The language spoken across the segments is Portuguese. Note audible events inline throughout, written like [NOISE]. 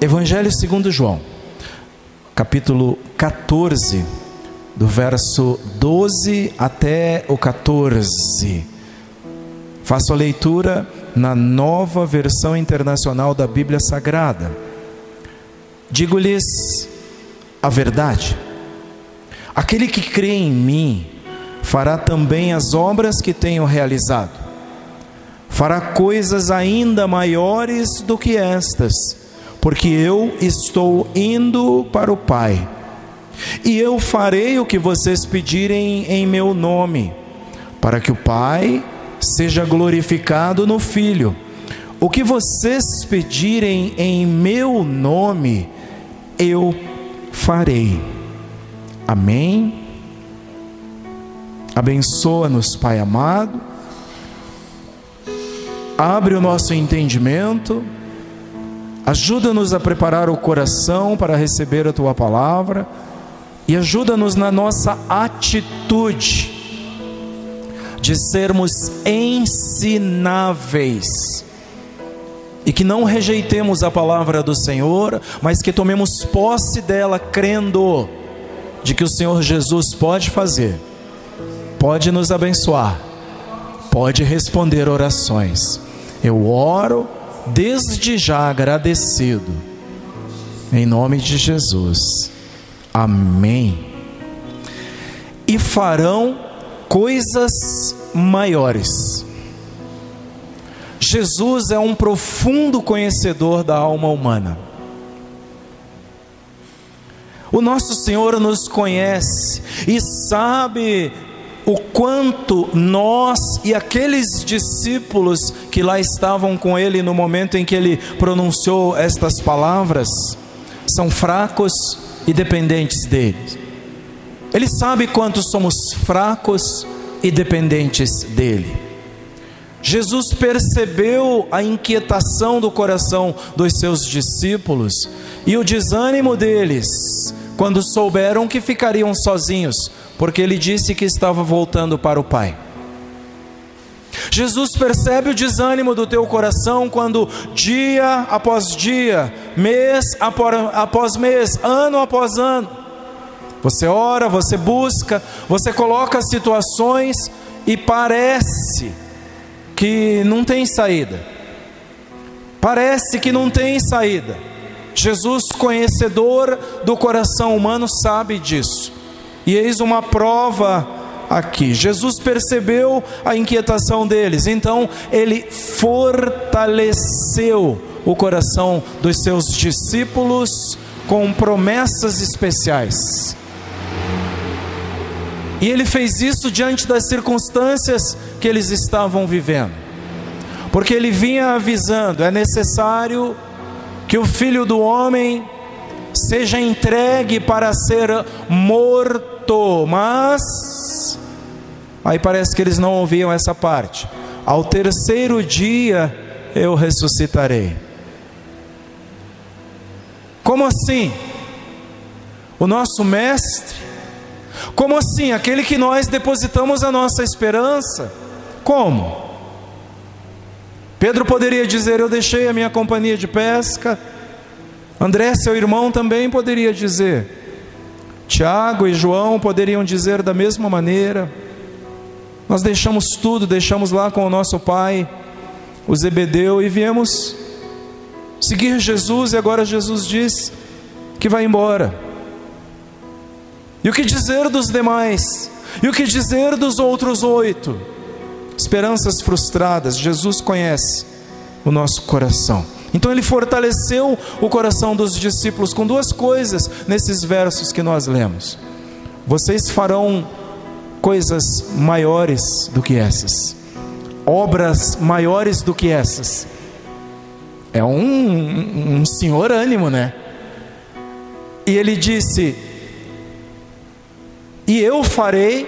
Evangelho segundo João, capítulo 14, do verso 12 até o 14. Faço a leitura na nova versão internacional da Bíblia Sagrada. Digo-lhes a verdade. Aquele que crê em mim fará também as obras que tenho realizado. Fará coisas ainda maiores do que estas, porque eu estou indo para o Pai. E eu farei o que vocês pedirem em meu nome, para que o Pai seja glorificado no Filho. O que vocês pedirem em meu nome, eu farei. Amém. Abençoa-nos, Pai amado. Abre o nosso entendimento. Ajuda-nos a preparar o coração para receber a tua palavra e ajuda-nos na nossa atitude de sermos ensináveis e que não rejeitemos a palavra do Senhor, mas que tomemos posse dela crendo de que o Senhor Jesus pode fazer, pode nos abençoar, pode responder orações. Eu oro desde já agradecido, em nome de Jesus. Amém. E farão coisas maiores. Jesus é um profundo conhecedor da alma humana. O nosso Senhor nos conhece e sabe o quanto nós e aqueles discípulos que lá estavam com ele no momento em que ele pronunciou estas palavras são fracos e dependentes dele. Ele sabe quanto somos fracos e dependentes dele. Jesus percebeu a inquietação do coração dos seus discípulos e o desânimo deles quando souberam que ficariam sozinhos, porque ele disse que estava voltando para o Pai. Jesus percebe o desânimo do teu coração quando dia após dia, mês após mês, ano após ano, você ora, você busca, você coloca situações e parece que não tem saída. Parece que não tem saída. Jesus, conhecedor do coração humano, sabe disso. E eis uma prova aqui. Jesus percebeu a inquietação deles, então ele fortaleceu o coração dos seus discípulos com promessas especiais. E ele fez isso diante das circunstâncias que eles estavam vivendo. Porque ele vinha avisando: é necessário que o filho do homem seja entregue para ser morto. Mas, aí parece que eles não ouviam essa parte. Ao terceiro dia eu ressuscitarei. Como assim? O nosso mestre como assim? Aquele que nós depositamos a nossa esperança? Como? Pedro poderia dizer: Eu deixei a minha companhia de pesca. André, seu irmão, também poderia dizer. Tiago e João poderiam dizer da mesma maneira. Nós deixamos tudo, deixamos lá com o nosso pai, o Zebedeu, e viemos seguir Jesus, e agora Jesus diz que vai embora. E o que dizer dos demais? E o que dizer dos outros oito? Esperanças frustradas, Jesus conhece o nosso coração. Então ele fortaleceu o coração dos discípulos com duas coisas nesses versos que nós lemos. Vocês farão coisas maiores do que essas, obras maiores do que essas. É um, um, um senhor ânimo, né? E ele disse: e eu farei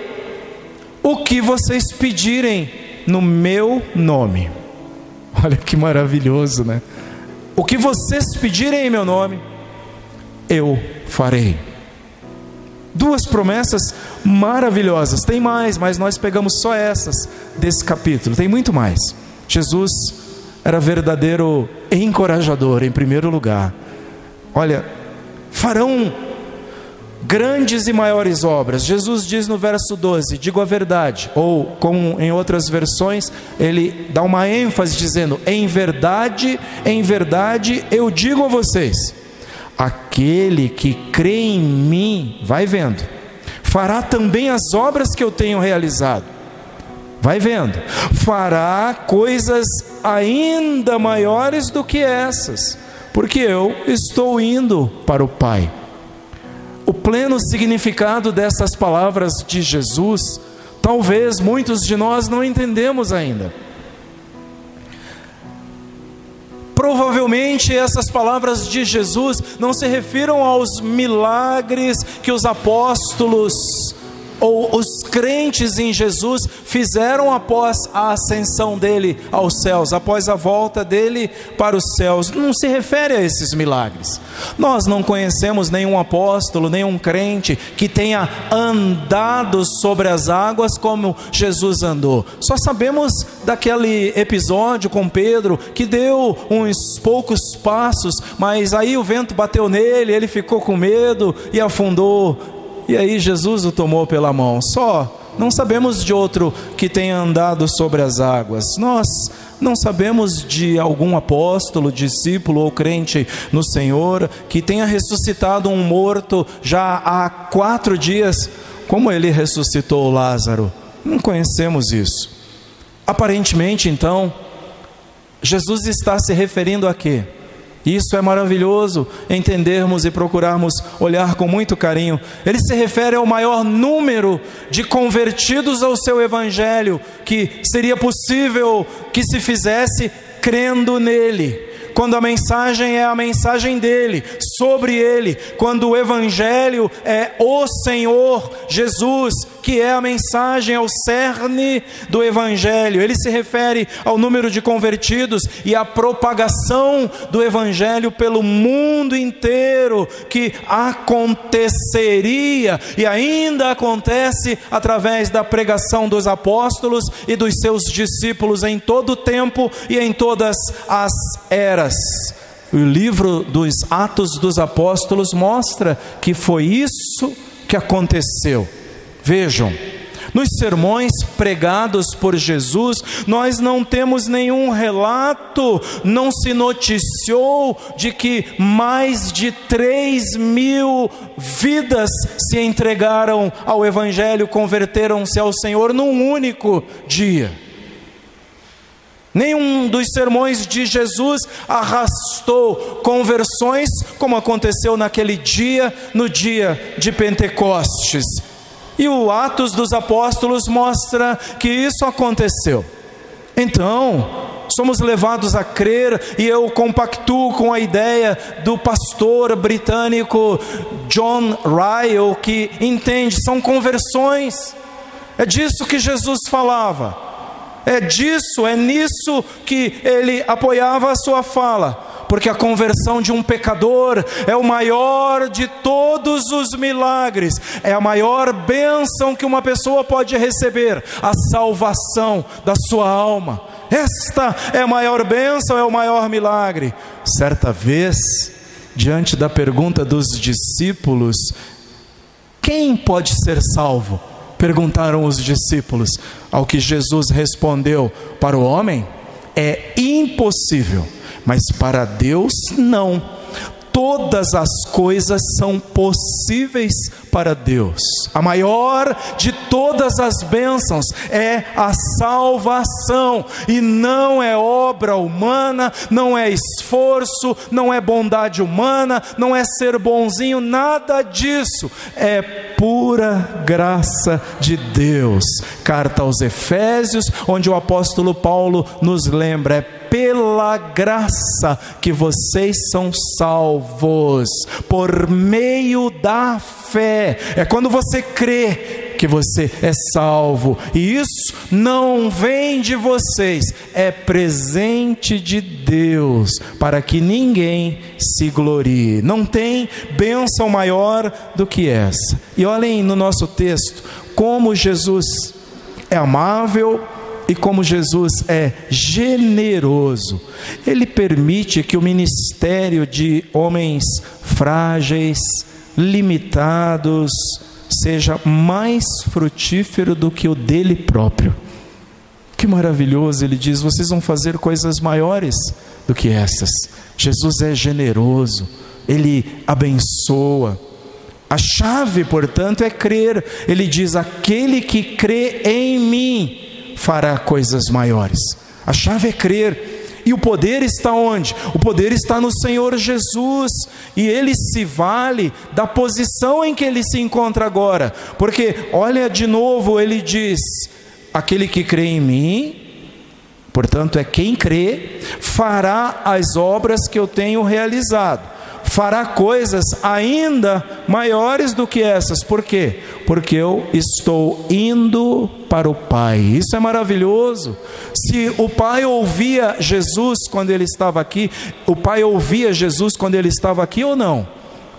o que vocês pedirem no meu nome. [LAUGHS] Olha que maravilhoso, né? O que vocês pedirem em meu nome, eu farei. Duas promessas maravilhosas. Tem mais, mas nós pegamos só essas desse capítulo. Tem muito mais. Jesus era verdadeiro encorajador, em primeiro lugar. Olha, farão grandes e maiores obras. Jesus diz no verso 12: digo a verdade, ou como em outras versões, ele dá uma ênfase dizendo: em verdade, em verdade eu digo a vocês, aquele que crê em mim, vai vendo, fará também as obras que eu tenho realizado. Vai vendo, fará coisas ainda maiores do que essas, porque eu estou indo para o Pai. O pleno significado dessas palavras de Jesus, talvez muitos de nós não entendemos ainda. Provavelmente essas palavras de Jesus não se refiram aos milagres que os apóstolos ou os crentes em Jesus fizeram após a ascensão dele aos céus, após a volta dele para os céus. Não se refere a esses milagres. Nós não conhecemos nenhum apóstolo, nenhum crente que tenha andado sobre as águas como Jesus andou. Só sabemos daquele episódio com Pedro que deu uns poucos passos, mas aí o vento bateu nele, ele ficou com medo e afundou e aí Jesus o tomou pela mão. Só não sabemos de outro que tenha andado sobre as águas. Nós não sabemos de algum apóstolo, discípulo ou crente no Senhor que tenha ressuscitado um morto já há quatro dias, como ele ressuscitou Lázaro. Não conhecemos isso. Aparentemente, então, Jesus está se referindo a quê? Isso é maravilhoso entendermos e procurarmos olhar com muito carinho. Ele se refere ao maior número de convertidos ao seu evangelho que seria possível que se fizesse crendo nele quando a mensagem é a mensagem dele, sobre ele, quando o evangelho é o Senhor Jesus, que é a mensagem, é o cerne do evangelho. Ele se refere ao número de convertidos e à propagação do evangelho pelo mundo inteiro, que aconteceria e ainda acontece através da pregação dos apóstolos e dos seus discípulos em todo o tempo e em todas as eras. O livro dos Atos dos Apóstolos mostra que foi isso que aconteceu. Vejam, nos sermões pregados por Jesus, nós não temos nenhum relato, não se noticiou de que mais de 3 mil vidas se entregaram ao Evangelho, converteram-se ao Senhor num único dia. Nenhum dos sermões de Jesus arrastou conversões, como aconteceu naquele dia, no dia de Pentecostes. E o Atos dos Apóstolos mostra que isso aconteceu. Então, somos levados a crer, e eu compactuo com a ideia do pastor britânico John Ryle, que entende, são conversões. É disso que Jesus falava. É disso, é nisso que ele apoiava a sua fala, porque a conversão de um pecador é o maior de todos os milagres, é a maior bênção que uma pessoa pode receber a salvação da sua alma. Esta é a maior bênção, é o maior milagre. Certa vez, diante da pergunta dos discípulos, quem pode ser salvo? Perguntaram os discípulos, ao que Jesus respondeu: Para o homem é impossível, mas para Deus não todas as coisas são possíveis para Deus. A maior de todas as bênçãos é a salvação, e não é obra humana, não é esforço, não é bondade humana, não é ser bonzinho, nada disso. É pura graça de Deus. Carta aos Efésios, onde o apóstolo Paulo nos lembra, é pela graça que vocês são salvos, por meio da fé. É quando você crê que você é salvo, e isso não vem de vocês, é presente de Deus, para que ninguém se glorie. Não tem bênção maior do que essa. E olhem no nosso texto como Jesus é amável, e como Jesus é generoso, ele permite que o ministério de homens frágeis, limitados, seja mais frutífero do que o dele próprio. Que maravilhoso, ele diz: vocês vão fazer coisas maiores do que essas. Jesus é generoso, ele abençoa. A chave, portanto, é crer. Ele diz: aquele que crê em mim fará coisas maiores. A chave é crer. E o poder está onde? O poder está no Senhor Jesus. E ele se vale da posição em que ele se encontra agora. Porque, olha de novo, ele diz: aquele que crê em mim, portanto, é quem crê, fará as obras que eu tenho realizado fará coisas ainda maiores do que essas. Por quê? Porque eu estou indo para o Pai. Isso é maravilhoso. Se o Pai ouvia Jesus quando ele estava aqui, o Pai ouvia Jesus quando ele estava aqui ou não?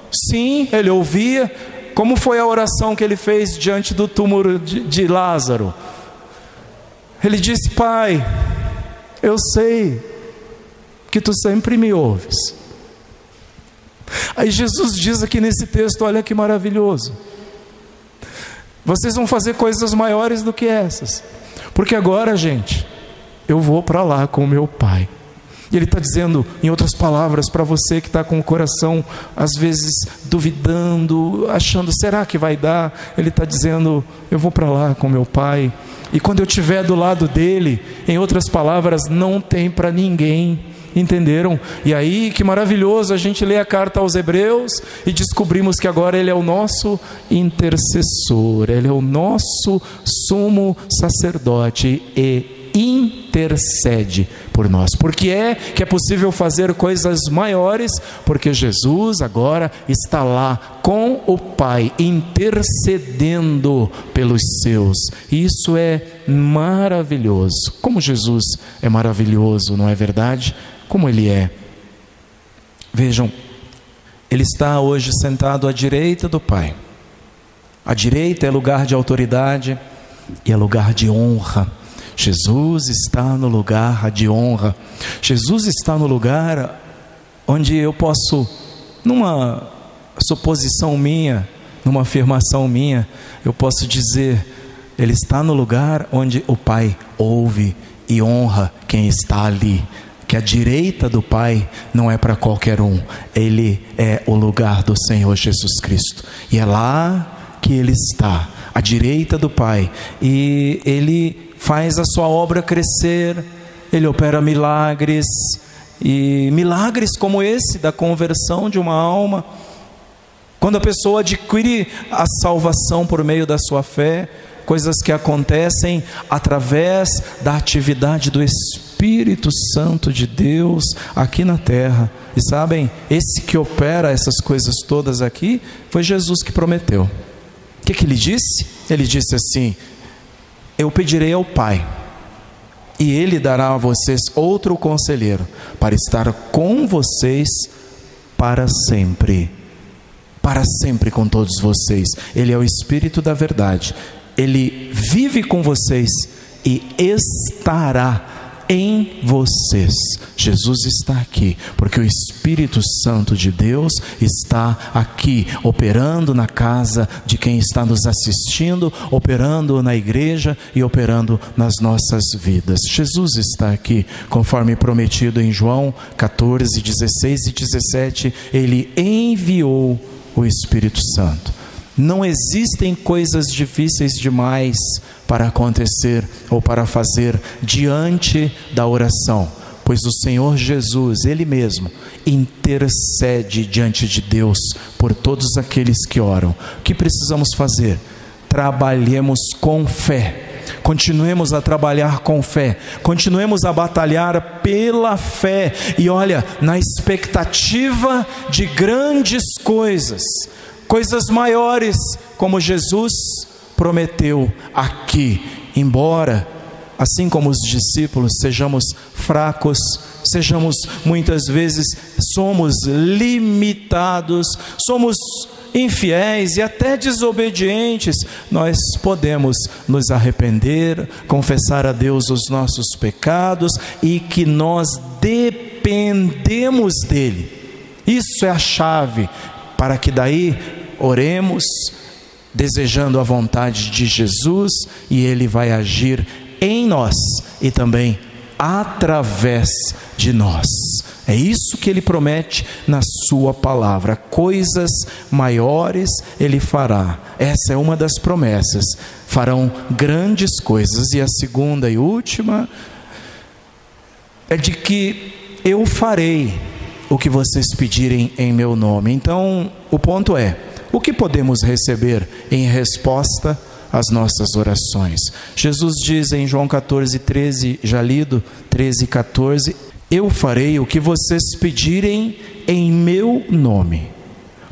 Sim, ele ouvia. Como foi a oração que ele fez diante do túmulo de, de Lázaro? Ele disse: Pai, eu sei que tu sempre me ouves. Aí Jesus diz aqui nesse texto: olha que maravilhoso. Vocês vão fazer coisas maiores do que essas, porque agora, gente, eu vou para lá com meu Pai. E Ele está dizendo, em outras palavras, para você que está com o coração, às vezes, duvidando, achando, será que vai dar? Ele está dizendo, eu vou para lá com meu Pai. E quando eu estiver do lado dele, em outras palavras, não tem para ninguém Entenderam? E aí, que maravilhoso, a gente lê a carta aos Hebreus e descobrimos que agora ele é o nosso intercessor, ele é o nosso sumo sacerdote e intercede por nós. Porque é que é possível fazer coisas maiores, porque Jesus agora está lá com o Pai, intercedendo pelos seus. Isso é maravilhoso. Como Jesus é maravilhoso, não é verdade? Como ele é. Vejam, ele está hoje sentado à direita do Pai. A direita é lugar de autoridade e é lugar de honra. Jesus está no lugar de honra. Jesus está no lugar onde eu posso, numa suposição minha, numa afirmação minha, eu posso dizer: Ele está no lugar onde o Pai ouve e honra quem está ali que a direita do Pai não é para qualquer um, ele é o lugar do Senhor Jesus Cristo, e é lá que ele está, à direita do Pai, e ele faz a sua obra crescer, ele opera milagres, e milagres como esse da conversão de uma alma, quando a pessoa adquire a salvação por meio da sua fé, coisas que acontecem através da atividade do Espírito Santo de Deus aqui na terra. E sabem, esse que opera essas coisas todas aqui foi Jesus que prometeu. O que, que ele disse? Ele disse assim: Eu pedirei ao Pai, e Ele dará a vocês outro conselheiro, para estar com vocês para sempre. Para sempre com todos vocês. Ele é o Espírito da Verdade ele vive com vocês e estará em vocês. Jesus está aqui, porque o Espírito Santo de Deus está aqui, operando na casa de quem está nos assistindo, operando na igreja e operando nas nossas vidas. Jesus está aqui, conforme prometido em João 14, 16 e 17, ele enviou o Espírito Santo. Não existem coisas difíceis demais para acontecer ou para fazer diante da oração, pois o Senhor Jesus, Ele mesmo, intercede diante de Deus por todos aqueles que oram. O que precisamos fazer? Trabalhemos com fé. Continuemos a trabalhar com fé, continuemos a batalhar pela fé e olha, na expectativa de grandes coisas, coisas maiores, como Jesus prometeu aqui, embora assim como os discípulos, sejamos fracos, sejamos muitas vezes somos limitados, somos infiéis e até desobedientes, nós podemos nos arrepender, confessar a Deus os nossos pecados e que nós dependemos dele. Isso é a chave para que daí oremos desejando a vontade de Jesus e ele vai agir em nós e também através de nós. É isso que ele promete na sua palavra. Coisas maiores ele fará. Essa é uma das promessas. Farão grandes coisas. E a segunda e última é de que eu farei o que vocês pedirem em meu nome. Então, o ponto é: o que podemos receber em resposta às nossas orações? Jesus diz em João 14, 13, já lido, 13 e 14: Eu farei o que vocês pedirem em meu nome,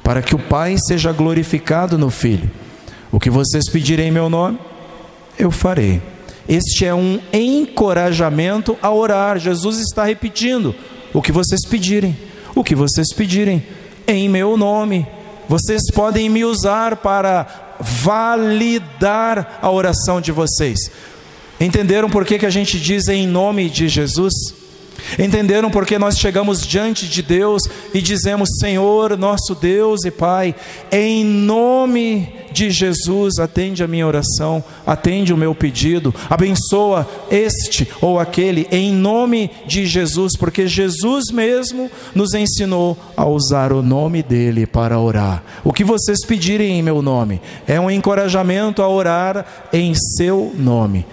para que o Pai seja glorificado no Filho. O que vocês pedirem em meu nome, eu farei. Este é um encorajamento a orar. Jesus está repetindo: o que vocês pedirem, o que vocês pedirem em meu nome vocês podem me usar para validar a oração de vocês. Entenderam por que, que a gente diz em nome de Jesus? Entenderam porque nós chegamos diante de Deus e dizemos: Senhor, nosso Deus e Pai, em nome de Jesus, atende a minha oração, atende o meu pedido, abençoa este ou aquele, em nome de Jesus, porque Jesus mesmo nos ensinou a usar o nome dele para orar. O que vocês pedirem em meu nome é um encorajamento a orar em seu nome.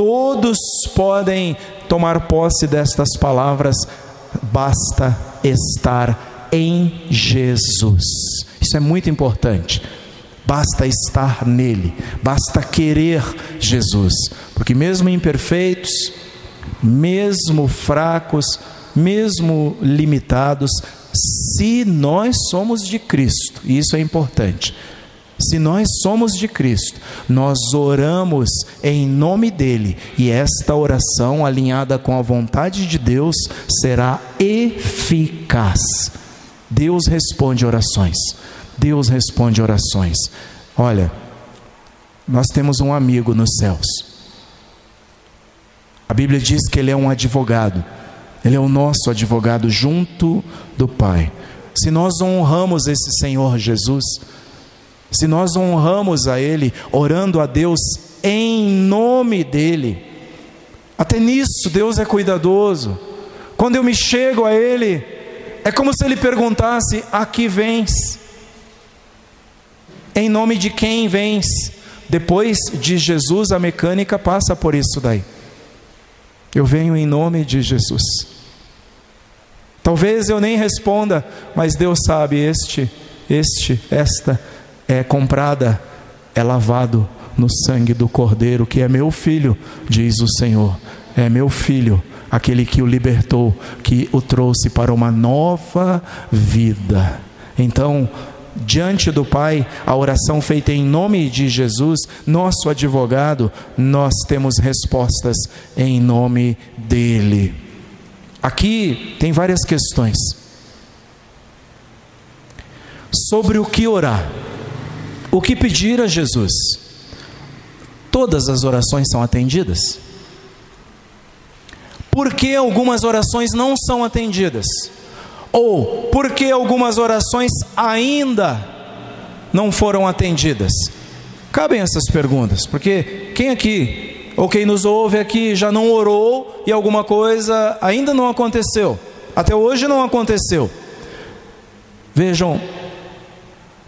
Todos podem tomar posse destas palavras, basta estar em Jesus. Isso é muito importante. Basta estar nele, basta querer Jesus, porque mesmo imperfeitos, mesmo fracos, mesmo limitados, se nós somos de Cristo, e isso é importante, se nós somos de Cristo, nós oramos em nome dele, e esta oração, alinhada com a vontade de Deus, será eficaz. Deus responde orações. Deus responde orações. Olha, nós temos um amigo nos céus. A Bíblia diz que ele é um advogado. Ele é o nosso advogado junto do Pai. Se nós honramos esse Senhor Jesus, se nós honramos a Ele, orando a Deus em nome dEle, até nisso Deus é cuidadoso. Quando eu me chego a Ele, é como se Ele perguntasse: A que vens? Em nome de quem vens? Depois de Jesus, a mecânica passa por isso daí. Eu venho em nome de Jesus. Talvez eu nem responda, mas Deus sabe, este, este, esta é comprada, é lavado no sangue do Cordeiro, que é meu filho, diz o Senhor. É meu filho, aquele que o libertou, que o trouxe para uma nova vida. Então, diante do Pai, a oração feita em nome de Jesus, nosso advogado, nós temos respostas em nome dele. Aqui tem várias questões sobre o que orar. O que pedir a Jesus? Todas as orações são atendidas? Por que algumas orações não são atendidas? Ou por que algumas orações ainda não foram atendidas? Cabem essas perguntas, porque quem aqui, ou quem nos ouve aqui, já não orou e alguma coisa ainda não aconteceu? Até hoje não aconteceu. Vejam,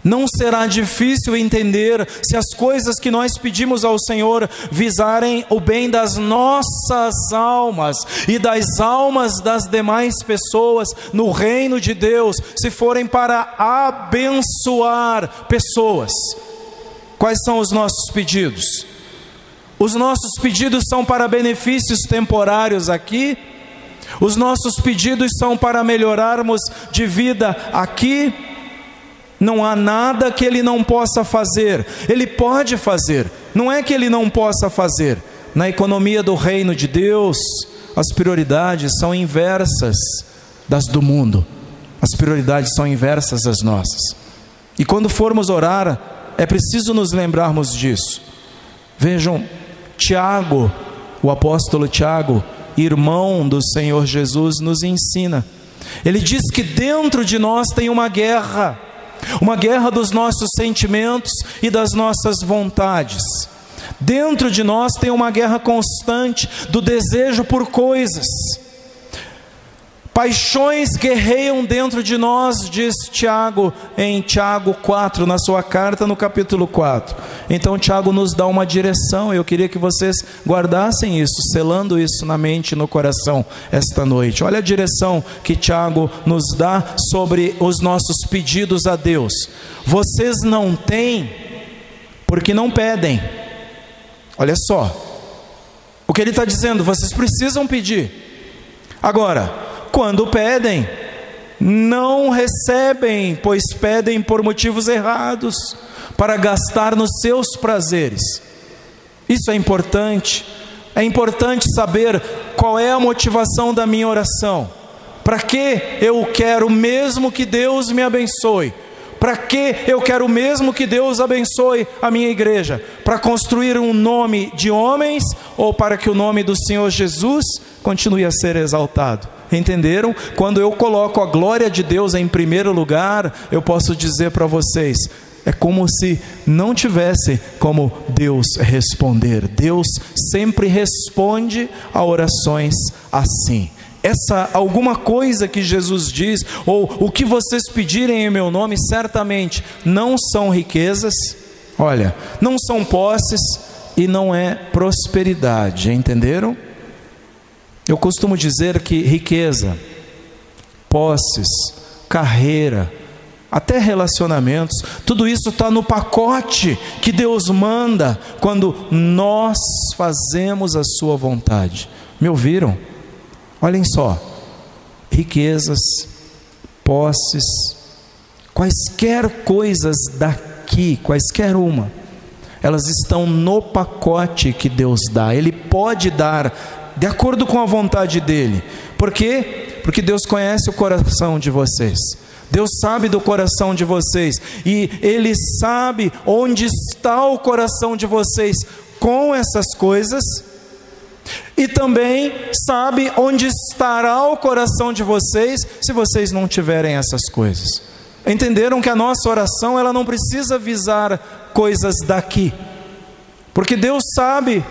não será difícil entender se as coisas que nós pedimos ao Senhor visarem o bem das nossas almas e das almas das demais pessoas no reino de Deus, se forem para abençoar pessoas. Quais são os nossos pedidos? Os nossos pedidos são para benefícios temporários aqui, os nossos pedidos são para melhorarmos de vida aqui não há nada que ele não possa fazer. Ele pode fazer. Não é que ele não possa fazer, na economia do reino de Deus, as prioridades são inversas das do mundo. As prioridades são inversas das nossas. E quando formos orar, é preciso nos lembrarmos disso. Vejam, Tiago, o apóstolo Tiago, irmão do Senhor Jesus, nos ensina. Ele diz que dentro de nós tem uma guerra, uma guerra dos nossos sentimentos e das nossas vontades. Dentro de nós tem uma guerra constante do desejo por coisas. Paixões guerreiam dentro de nós, diz Tiago em Tiago 4, na sua carta, no capítulo 4. Então, Tiago nos dá uma direção. Eu queria que vocês guardassem isso, selando isso na mente e no coração esta noite. Olha a direção que Tiago nos dá sobre os nossos pedidos a Deus. Vocês não têm porque não pedem. Olha só. O que ele está dizendo, vocês precisam pedir. Agora, quando pedem, não recebem, pois pedem por motivos errados, para gastar nos seus prazeres. Isso é importante. É importante saber qual é a motivação da minha oração. Para que eu quero mesmo que Deus me abençoe? Para que eu quero mesmo que Deus abençoe a minha igreja? Para construir um nome de homens ou para que o nome do Senhor Jesus continue a ser exaltado? Entenderam? Quando eu coloco a glória de Deus em primeiro lugar, eu posso dizer para vocês, é como se não tivesse como Deus responder. Deus sempre responde a orações assim. Essa alguma coisa que Jesus diz, ou o que vocês pedirem em meu nome, certamente não são riquezas, olha, não são posses e não é prosperidade, entenderam? Eu costumo dizer que riqueza, posses, carreira, até relacionamentos, tudo isso está no pacote que Deus manda quando nós fazemos a Sua vontade. Me ouviram? Olhem só: riquezas, posses, quaisquer coisas daqui, quaisquer uma, elas estão no pacote que Deus dá. Ele pode dar de acordo com a vontade dEle. Por quê? Porque Deus conhece o coração de vocês. Deus sabe do coração de vocês e Ele sabe onde está o coração de vocês com essas coisas e também sabe onde estará o coração de vocês se vocês não tiverem essas coisas. Entenderam que a nossa oração ela não precisa visar coisas daqui, porque Deus sabe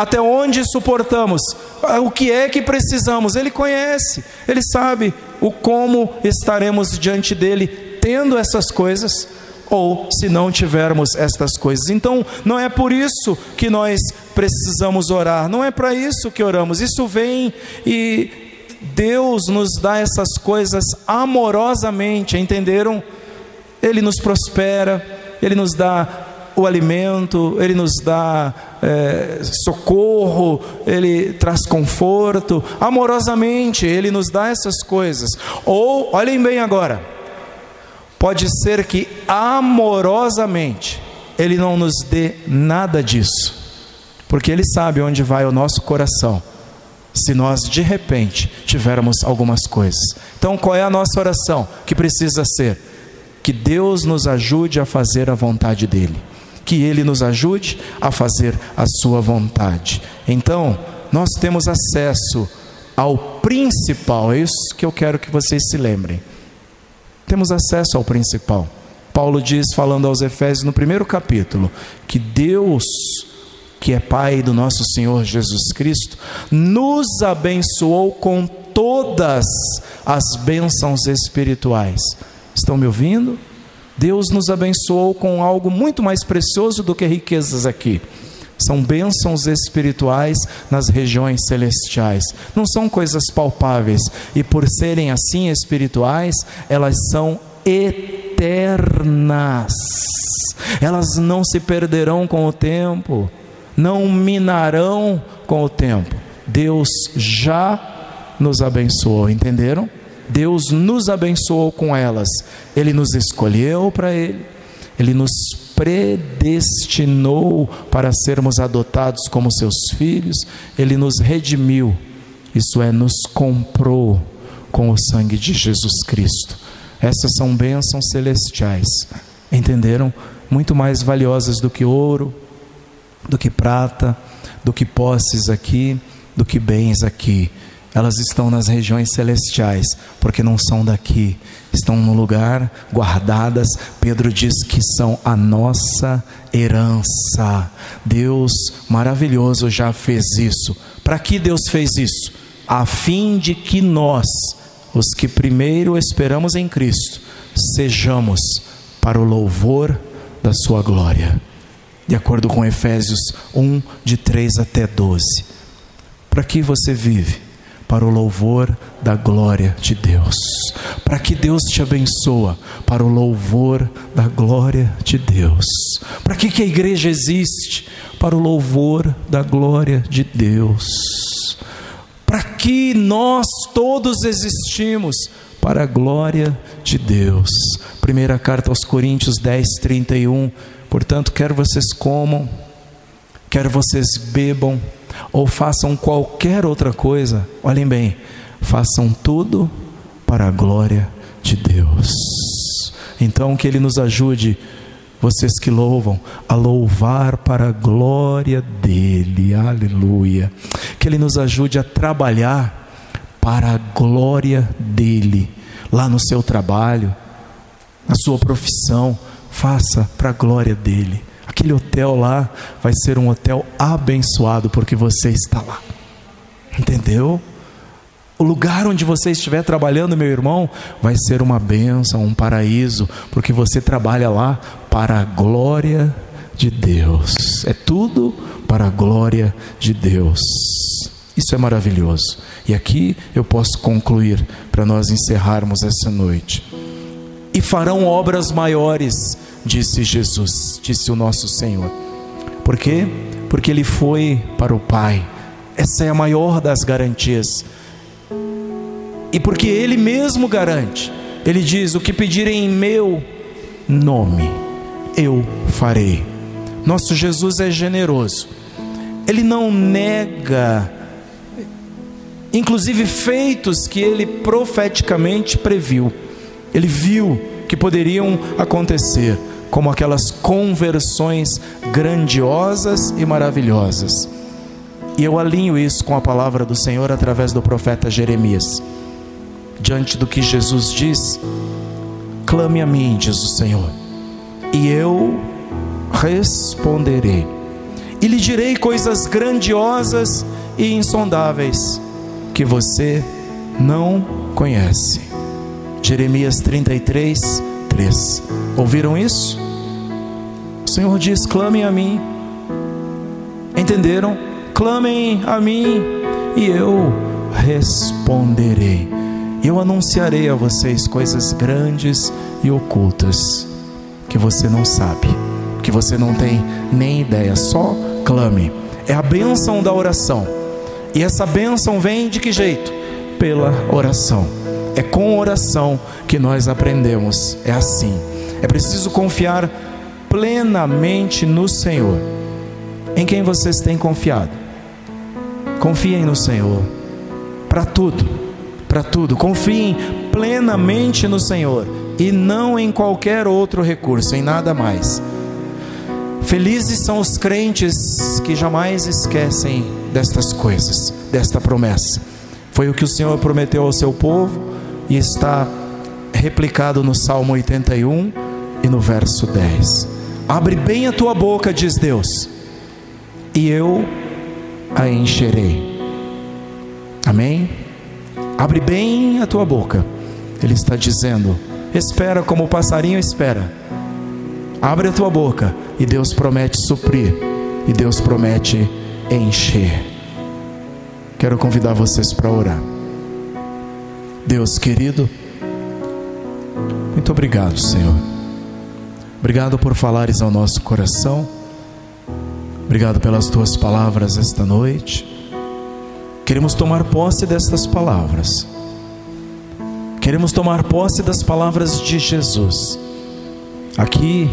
até onde suportamos, ah, o que é que precisamos, Ele conhece, Ele sabe o como estaremos diante dEle tendo essas coisas, ou se não tivermos estas coisas. Então, não é por isso que nós precisamos orar, não é para isso que oramos, isso vem e Deus nos dá essas coisas amorosamente, entenderam? Ele nos prospera, Ele nos dá o alimento, Ele nos dá é, socorro, Ele traz conforto, amorosamente Ele nos dá essas coisas. Ou, olhem bem agora, pode ser que amorosamente Ele não nos dê nada disso, porque Ele sabe onde vai o nosso coração. Se nós de repente tivermos algumas coisas. Então, qual é a nossa oração que precisa ser? Que Deus nos ajude a fazer a vontade dEle que Ele nos ajude a fazer a Sua vontade. Então, nós temos acesso ao principal, é isso que eu quero que vocês se lembrem. Temos acesso ao principal. Paulo diz, falando aos Efésios no primeiro capítulo, que Deus, que é Pai do nosso Senhor Jesus Cristo, nos abençoou com todas as bênçãos espirituais. Estão me ouvindo? Deus nos abençoou com algo muito mais precioso do que riquezas aqui. São bênçãos espirituais nas regiões celestiais. Não são coisas palpáveis. E por serem assim espirituais, elas são eternas. Elas não se perderão com o tempo, não minarão com o tempo. Deus já nos abençoou, entenderam? Deus nos abençoou com elas. Ele nos escolheu para Ele, Ele nos predestinou para sermos adotados como seus filhos, Ele nos redimiu, isso é, nos comprou com o sangue de Jesus Cristo. Essas são bênçãos celestiais, entenderam? Muito mais valiosas do que ouro, do que prata, do que posses aqui, do que bens aqui. Elas estão nas regiões celestiais, porque não são daqui, estão no lugar guardadas. Pedro diz que são a nossa herança. Deus maravilhoso já fez isso. Para que Deus fez isso? A fim de que nós, os que primeiro esperamos em Cristo, sejamos para o louvor da Sua glória. De acordo com Efésios 1, de 3 até 12. Para que você vive? Para o louvor da glória de Deus. Para que Deus te abençoa, para o louvor da glória de Deus. Para que, que a igreja existe? Para o louvor da glória de Deus. Para que nós todos existimos? Para a glória de Deus. Primeira carta aos Coríntios 10, 31. Portanto, quer vocês comam, quer vocês bebam, ou façam qualquer outra coisa, olhem bem, façam tudo para a glória de Deus. Então, que Ele nos ajude, vocês que louvam, a louvar para a glória dEle, aleluia. Que Ele nos ajude a trabalhar para a glória dEle, lá no seu trabalho, na sua profissão, faça para a glória dEle aquele hotel lá vai ser um hotel abençoado porque você está lá. Entendeu? O lugar onde você estiver trabalhando, meu irmão, vai ser uma bênção, um paraíso, porque você trabalha lá para a glória de Deus. É tudo para a glória de Deus. Isso é maravilhoso. E aqui eu posso concluir para nós encerrarmos essa noite. E farão obras maiores disse Jesus, disse o nosso Senhor. Por quê? Porque ele foi para o Pai. Essa é a maior das garantias. E porque ele mesmo garante, ele diz: O que pedirem em meu nome, eu farei. Nosso Jesus é generoso, ele não nega, inclusive feitos que ele profeticamente previu, ele viu que poderiam acontecer como aquelas conversões grandiosas e maravilhosas. E eu alinho isso com a palavra do Senhor através do profeta Jeremias. Diante do que Jesus diz, clame a mim, diz o Senhor, e eu responderei. E lhe direi coisas grandiosas e insondáveis que você não conhece. Jeremias 33, 3. Ouviram isso? O Senhor diz: clamem a mim. Entenderam? Clamem a mim e eu responderei. Eu anunciarei a vocês coisas grandes e ocultas que você não sabe, que você não tem nem ideia. Só clame. É a bênção da oração. E essa bênção vem de que jeito? Pela oração. É com oração que nós aprendemos. É assim. É preciso confiar plenamente no Senhor. Em quem vocês têm confiado? Confiem no Senhor. Para tudo. Para tudo. Confiem plenamente no Senhor e não em qualquer outro recurso, em nada mais. Felizes são os crentes que jamais esquecem destas coisas, desta promessa. Foi o que o Senhor prometeu ao seu povo e está replicado no Salmo 81 e no verso 10. Abre bem a tua boca, diz Deus, e eu a encherei. Amém? Abre bem a tua boca. Ele está dizendo: espera como o passarinho espera. Abre a tua boca e Deus promete suprir, e Deus promete encher. Quero convidar vocês para orar. Deus querido, muito obrigado, Senhor. Obrigado por falares ao nosso coração. Obrigado pelas tuas palavras esta noite. Queremos tomar posse destas palavras. Queremos tomar posse das palavras de Jesus. Aqui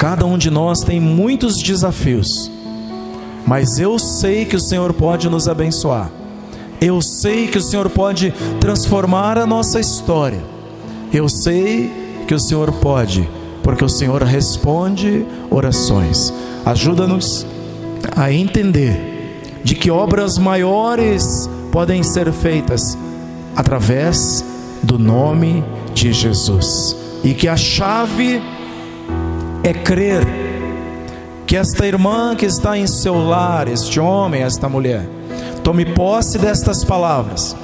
Cada um de nós tem muitos desafios, mas eu sei que o Senhor pode nos abençoar. Eu sei que o Senhor pode transformar a nossa história. Eu sei que o Senhor pode, porque o Senhor responde orações. Ajuda-nos a entender de que obras maiores podem ser feitas através do nome de Jesus e que a chave é crer que esta irmã que está em seu lar, este homem, esta mulher, tome posse destas palavras,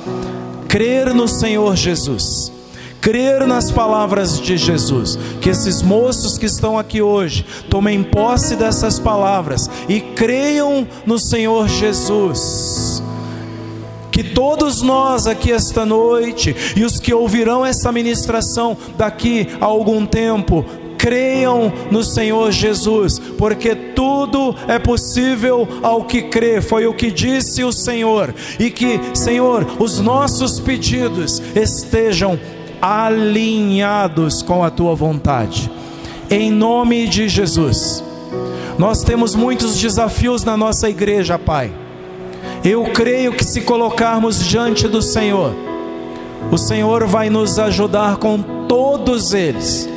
crer no Senhor Jesus, crer nas palavras de Jesus, que esses moços que estão aqui hoje tomem posse dessas palavras e creiam no Senhor Jesus. Que todos nós aqui esta noite e os que ouvirão essa ministração daqui a algum tempo creiam no Senhor Jesus, porque tudo é possível ao que crê, foi o que disse o Senhor, e que, Senhor, os nossos pedidos estejam alinhados com a tua vontade, em nome de Jesus. Nós temos muitos desafios na nossa igreja, Pai. Eu creio que se colocarmos diante do Senhor, o Senhor vai nos ajudar com todos eles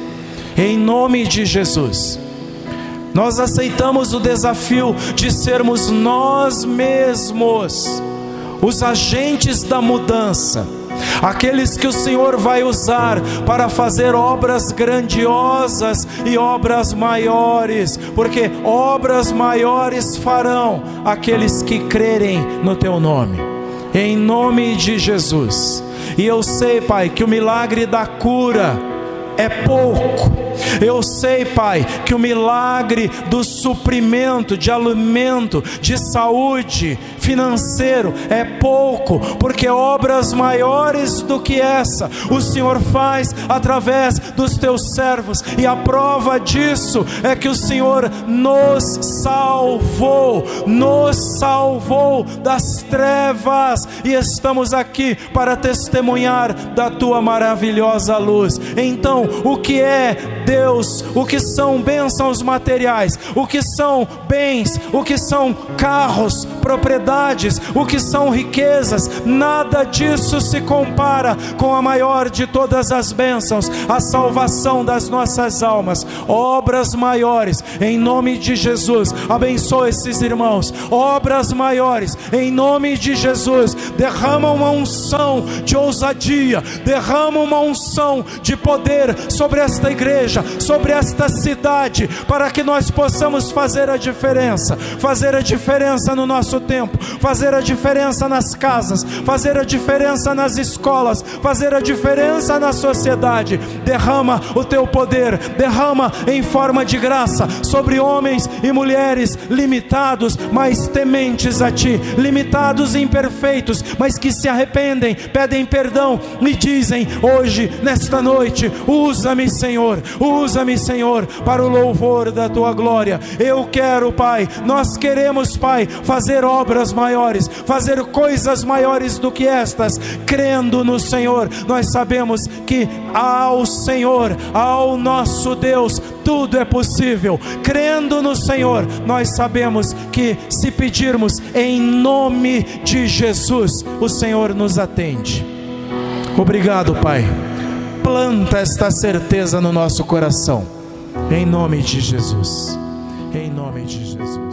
em nome de Jesus. Nós aceitamos o desafio de sermos nós mesmos os agentes da mudança, aqueles que o Senhor vai usar para fazer obras grandiosas e obras maiores, porque obras maiores farão aqueles que crerem no teu nome, em nome de Jesus. E eu sei, Pai, que o milagre da cura é pouco. Eu sei, Pai, que o milagre do suprimento de alimento, de saúde, financeiro é pouco, porque obras maiores do que essa o Senhor faz através dos teus servos, e a prova disso é que o Senhor nos salvou, nos salvou das trevas, e estamos aqui para testemunhar da tua maravilhosa luz. Então, o que é Deus, o que são bênçãos materiais, o que são bens, o que são carros, propriedades, o que são riquezas, nada disso se compara com a maior de todas as bênçãos, a salvação das nossas almas. Obras maiores, em nome de Jesus, abençoa esses irmãos. Obras maiores, em nome de Jesus, derrama uma unção de ousadia, derrama uma unção de poder sobre esta igreja sobre esta cidade, para que nós possamos fazer a diferença, fazer a diferença no nosso tempo, fazer a diferença nas casas, fazer a diferença nas escolas, fazer a diferença na sociedade. Derrama o teu poder, derrama em forma de graça sobre homens e mulheres limitados, mas tementes a ti, limitados e imperfeitos, mas que se arrependem, pedem perdão e dizem: hoje, nesta noite, usa-me, Senhor, Usa-me, Senhor, para o louvor da tua glória. Eu quero, Pai, nós queremos, Pai, fazer obras maiores, fazer coisas maiores do que estas, crendo no Senhor. Nós sabemos que ao Senhor, ao nosso Deus, tudo é possível. Crendo no Senhor, nós sabemos que se pedirmos em nome de Jesus, o Senhor nos atende. Obrigado, Pai planta esta certeza no nosso coração. Em nome de Jesus. Em nome de Jesus.